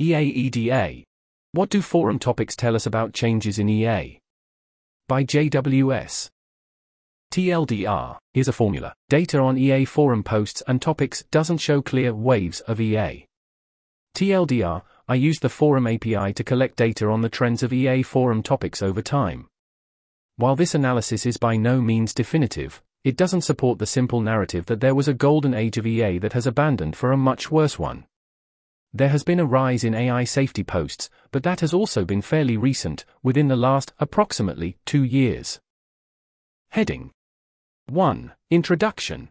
EA-EDA. What do forum topics tell us about changes in EA? By JWS. TLDR, here's a formula. Data on EA forum posts and topics doesn't show clear waves of EA. TLDR, I used the forum API to collect data on the trends of EA forum topics over time. While this analysis is by no means definitive, it doesn't support the simple narrative that there was a golden age of EA that has abandoned for a much worse one. There has been a rise in AI safety posts, but that has also been fairly recent, within the last, approximately, two years. Heading 1. Introduction.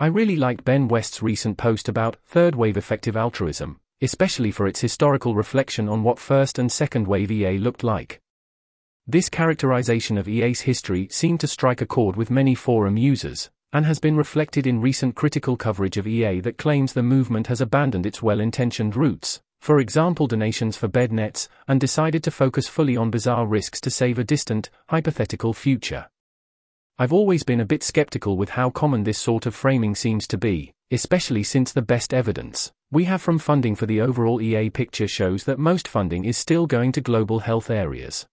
I really like Ben West's recent post about third wave effective altruism, especially for its historical reflection on what first and second wave EA looked like. This characterization of EA's history seemed to strike a chord with many forum users, and has been reflected in recent critical coverage of EA that claims the movement has abandoned its well intentioned roots, for example, donations for bed nets, and decided to focus fully on bizarre risks to save a distant, hypothetical future. I've always been a bit skeptical with how common this sort of framing seems to be, especially since the best evidence we have from funding for the overall EA picture shows that most funding is still going to global health areas.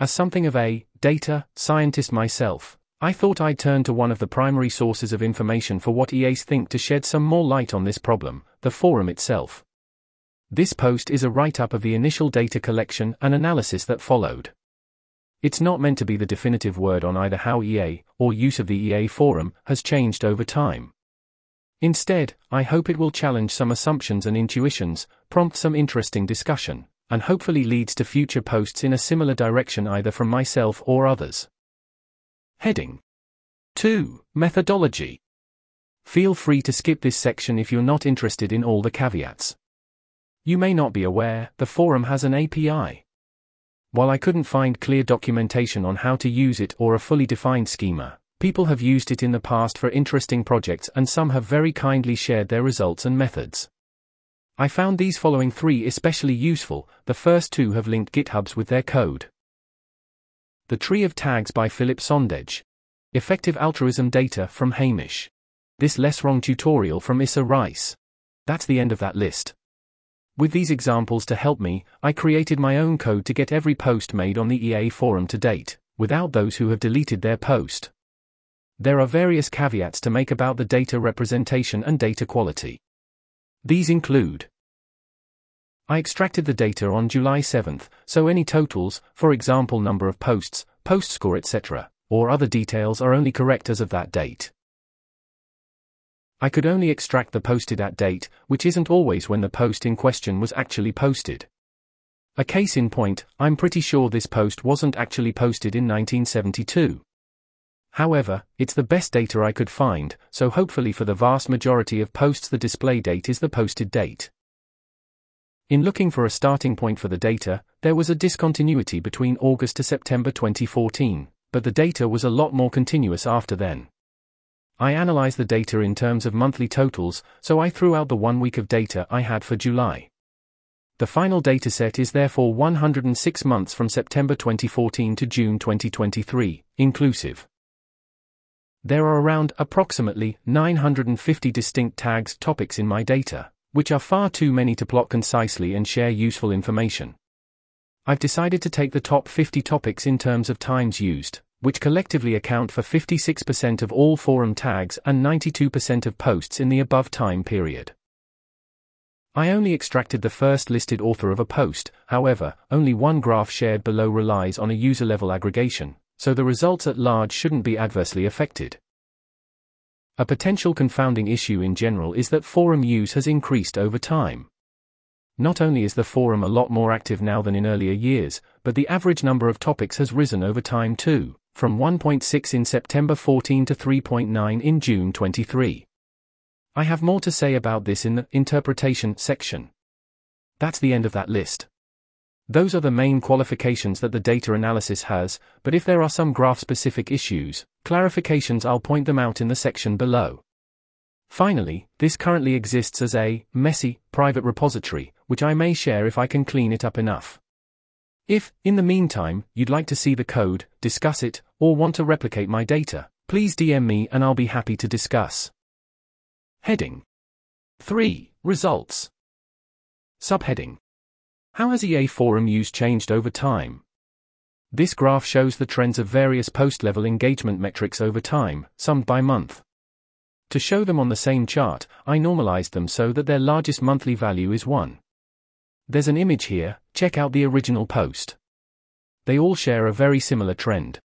As something of a data scientist myself, I thought I'd turn to one of the primary sources of information for what EAs think to shed some more light on this problem, the forum itself. This post is a write up of the initial data collection and analysis that followed. It's not meant to be the definitive word on either how EA, or use of the EA forum, has changed over time. Instead, I hope it will challenge some assumptions and intuitions, prompt some interesting discussion, and hopefully leads to future posts in a similar direction either from myself or others. Heading 2. Methodology. Feel free to skip this section if you're not interested in all the caveats. You may not be aware, the forum has an API. While I couldn't find clear documentation on how to use it or a fully defined schema, people have used it in the past for interesting projects and some have very kindly shared their results and methods. I found these following three especially useful, the first two have linked GitHubs with their code. The Tree of Tags by Filip Sondej. Effective Altruism Data from Hamish. This Less Wrong tutorial from Issa Rice. That's the end of that list. With these examples to help me, I created my own code to get every post made on the EA forum to date, without those who have deleted their post. There are various caveats to make about the data representation and data quality. These include I extracted the data on July 7th, so any totals, for example number of posts, post score etc., or other details are only correct as of that date. I could only extract the posted at date, which isn't always when the post in question was actually posted. A case in point, I'm pretty sure this post wasn't actually posted in 1972. However, it's the best data I could find, so hopefully for the vast majority of posts the display date is the posted date. In looking for a starting point for the data, there was a discontinuity between August to September 2014, but the data was a lot more continuous after then. I analyzed the data in terms of monthly totals, so I threw out the one week of data I had for July. The final dataset is therefore 106 months from September 2014 to June 2023, inclusive. There are around approximately 950 distinct tags topics in my data, which are far too many to plot concisely and share useful information. I've decided to take the top 50 topics in terms of times used, which collectively account for 56% of all forum tags and 92% of posts in the above time period. I only extracted the first listed author of a post, however, only one graph shared below relies on a user level aggregation, so the results at large shouldn't be adversely affected. A potential confounding issue in general is that forum use has increased over time. Not only is the forum a lot more active now than in earlier years, but the average number of topics has risen over time too from 1.6 in September 14 to 3.9 in June 23. I have more to say about this in the interpretation section. That's the end of that list. Those are the main qualifications that the data analysis has, but if there are some graph specific issues, clarifications I'll point them out in the section below. Finally, this currently exists as a messy private repository, which I may share if I can clean it up enough. If, in the meantime, you'd like to see the code, discuss it, or want to replicate my data, please DM me and I'll be happy to discuss. Heading 3. Results Subheading How has EA forum use changed over time? This graph shows the trends of various post level engagement metrics over time, summed by month. To show them on the same chart, I normalized them so that their largest monthly value is 1. There's an image here, check out the original post. They all share a very similar trend.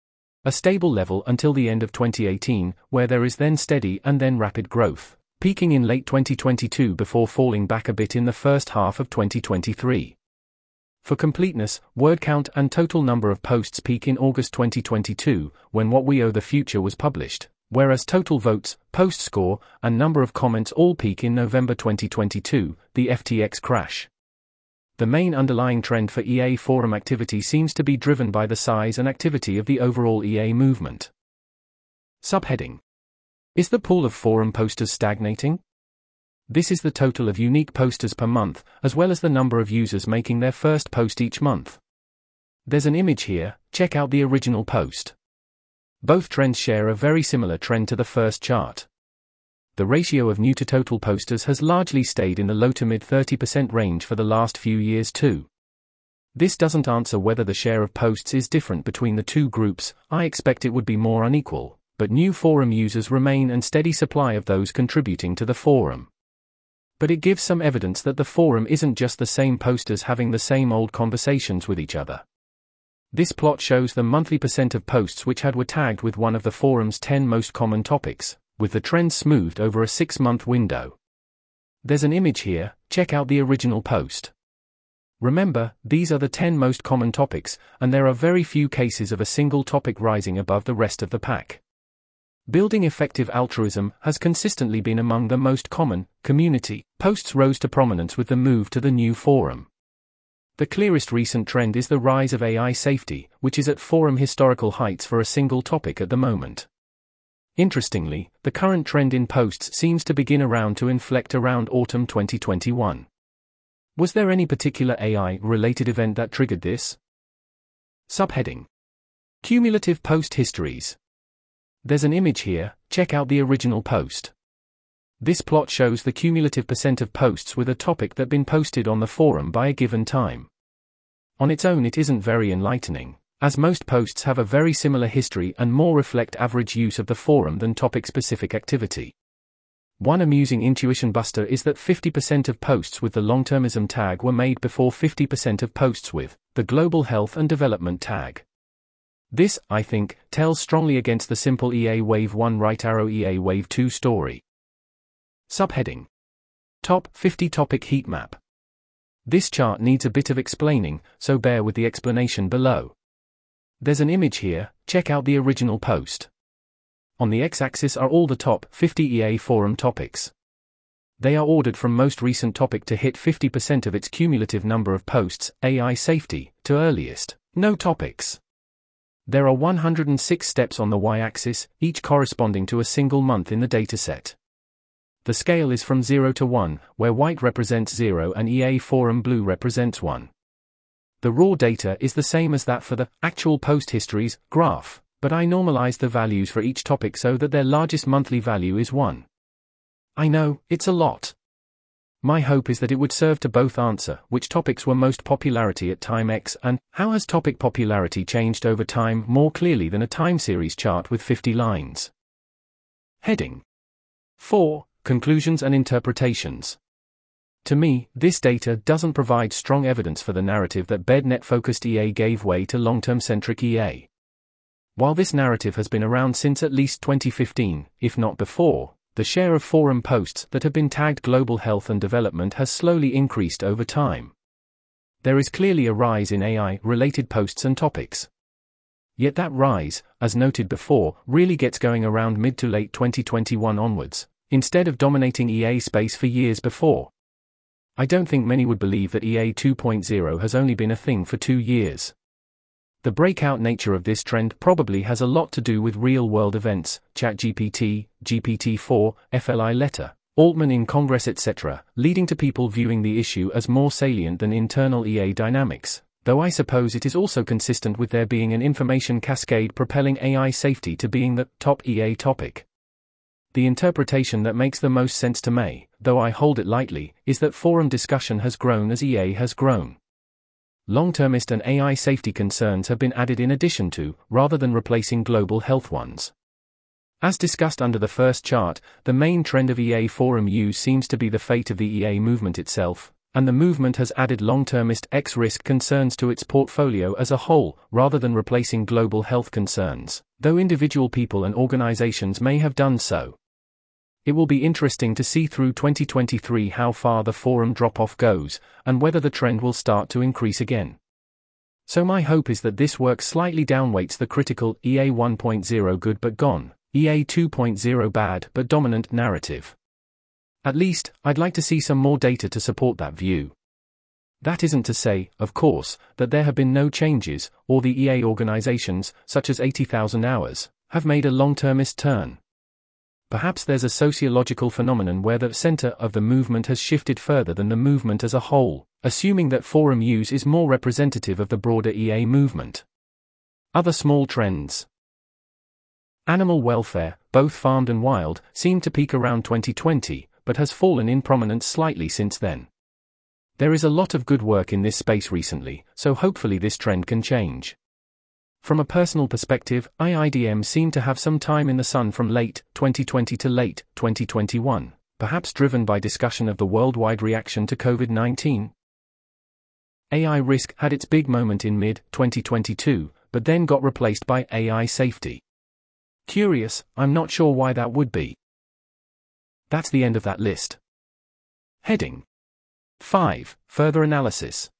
A stable level until the end of 2018, where there is then steady and then rapid growth, peaking in late 2022 before falling back a bit in the first half of 2023. For completeness, word count and total number of posts peak in August 2022, when What We Owe the Future was published, whereas total votes, post score, and number of comments all peak in November 2022, the FTX crash. The main underlying trend for EA forum activity seems to be driven by the size and activity of the overall EA movement. Subheading Is the pool of forum posters stagnating? This is the total of unique posters per month, as well as the number of users making their first post each month. There's an image here, check out the original post. Both trends share a very similar trend to the first chart. The ratio of new to total posters has largely stayed in the low to mid 30% range for the last few years too. This doesn't answer whether the share of posts is different between the two groups, I expect it would be more unequal, but new forum users remain and steady supply of those contributing to the forum but it gives some evidence that the forum isn't just the same posters having the same old conversations with each other. This plot shows the monthly percent of posts which had were tagged with one of the forum's 10 most common topics, with the trend smoothed over a 6 month window. There's an image here, check out the original post. Remember, these are the 10 most common topics, and there are very few cases of a single topic rising above the rest of the pack. Building effective altruism has consistently been among the most common community posts rose to prominence with the move to the new forum. The clearest recent trend is the rise of AI safety, which is at forum historical heights for a single topic at the moment. Interestingly, the current trend in posts seems to begin around to inflect around autumn 2021. Was there any particular AI related event that triggered this? Subheading Cumulative Post Histories there's an image here, check out the original post. This plot shows the cumulative percent of posts with a topic that been posted on the forum by a given time. On its own it isn't very enlightening, as most posts have a very similar history and more reflect average use of the forum than topic-specific activity. One amusing intuition buster is that 50% of posts with the long-termism tag were made before 50% of posts with the global health and development tag. This, I think, tells strongly against the simple EA Wave 1 right arrow EA Wave 2 story. Subheading Top 50 Topic Heat Map. This chart needs a bit of explaining, so bear with the explanation below. There's an image here, check out the original post. On the x axis are all the top 50 EA forum topics. They are ordered from most recent topic to hit 50% of its cumulative number of posts, AI safety, to earliest, no topics. There are 106 steps on the y-axis, each corresponding to a single month in the dataset. The scale is from 0 to 1, where white represents 0 and EA forum blue represents 1. The raw data is the same as that for the actual post histories graph, but I normalize the values for each topic so that their largest monthly value is 1. I know, it's a lot. My hope is that it would serve to both answer which topics were most popularity at time X and how has topic popularity changed over time more clearly than a time series chart with 50 lines. Heading 4. Conclusions and Interpretations. To me, this data doesn't provide strong evidence for the narrative that BedNet focused EA gave way to long term centric EA. While this narrative has been around since at least 2015, if not before, the share of forum posts that have been tagged global health and development has slowly increased over time. There is clearly a rise in AI related posts and topics. Yet that rise, as noted before, really gets going around mid to late 2021 onwards, instead of dominating EA space for years before. I don't think many would believe that EA 2.0 has only been a thing for two years. The breakout nature of this trend probably has a lot to do with real world events, ChatGPT, GPT-4, FLI letter, Altman in Congress etc., leading to people viewing the issue as more salient than internal EA dynamics, though I suppose it is also consistent with there being an information cascade propelling AI safety to being the top EA topic. the interpretation that makes the most sense to me, though I hold it lightly, is that forum discussion has grown as EA has grown. Long-termist and AI safety concerns have been added in addition to, rather than replacing global health ones. As discussed under the first chart, the main trend of EA forum use seems to be the fate of the EA movement itself, and the movement has added long-termist X risk concerns to its portfolio as a whole, rather than replacing global health concerns, though individual people and organizations may have done so. It will be interesting to see through 2023 how far the forum drop off goes, and whether the trend will start to increase again. So, my hope is that this work slightly downweights the critical EA 1.0 good but gone, EA 2.0 bad but dominant narrative. At least, I'd like to see some more data to support that view. That isn't to say, of course, that there have been no changes, or the EA organizations, such as 80,000 hours, have made a long termist turn. Perhaps there's a sociological phenomenon where the center of the movement has shifted further than the movement as a whole, assuming that forum use is more representative of the broader EA movement. Other small trends. Animal welfare, both farmed and wild, seemed to peak around 2020, but has fallen in prominence slightly since then. There is a lot of good work in this space recently, so hopefully this trend can change. From a personal perspective, IIDM seemed to have some time in the sun from late 2020 to late 2021, perhaps driven by discussion of the worldwide reaction to COVID 19. AI risk had its big moment in mid 2022, but then got replaced by AI safety. Curious, I'm not sure why that would be. That's the end of that list. Heading 5. Further analysis.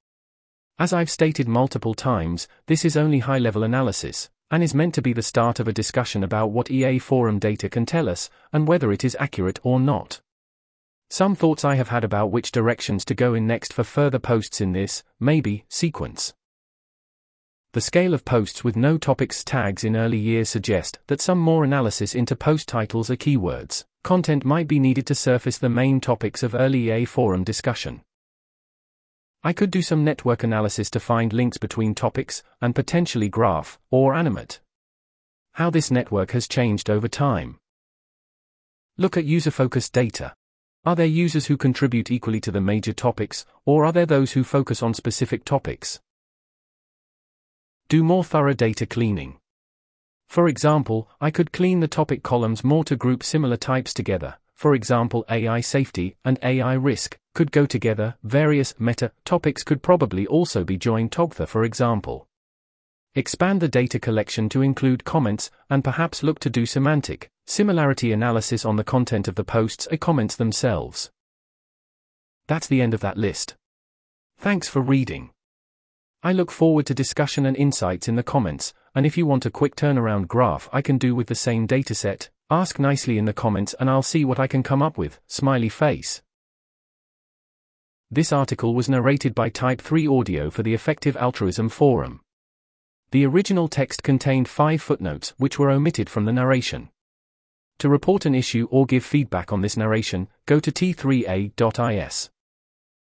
As I've stated multiple times, this is only high level analysis, and is meant to be the start of a discussion about what EA forum data can tell us, and whether it is accurate or not. Some thoughts I have had about which directions to go in next for further posts in this, maybe, sequence. The scale of posts with no topics tags in early years suggest that some more analysis into post titles or keywords, content might be needed to surface the main topics of early EA forum discussion. I could do some network analysis to find links between topics, and potentially graph, or animate. How this network has changed over time. Look at user focused data. Are there users who contribute equally to the major topics, or are there those who focus on specific topics? Do more thorough data cleaning. For example, I could clean the topic columns more to group similar types together, for example AI safety and AI risk, could go together, various meta topics could probably also be joined together for example. Expand the data collection to include comments, and perhaps look to do semantic similarity analysis on the content of the posts or comments themselves. That's the end of that list. Thanks for reading. I look forward to discussion and insights in the comments, and if you want a quick turnaround graph I can do with the same dataset, Ask nicely in the comments and I'll see what I can come up with. Smiley face. This article was narrated by Type 3 Audio for the Effective Altruism Forum. The original text contained five footnotes which were omitted from the narration. To report an issue or give feedback on this narration, go to t3a.is.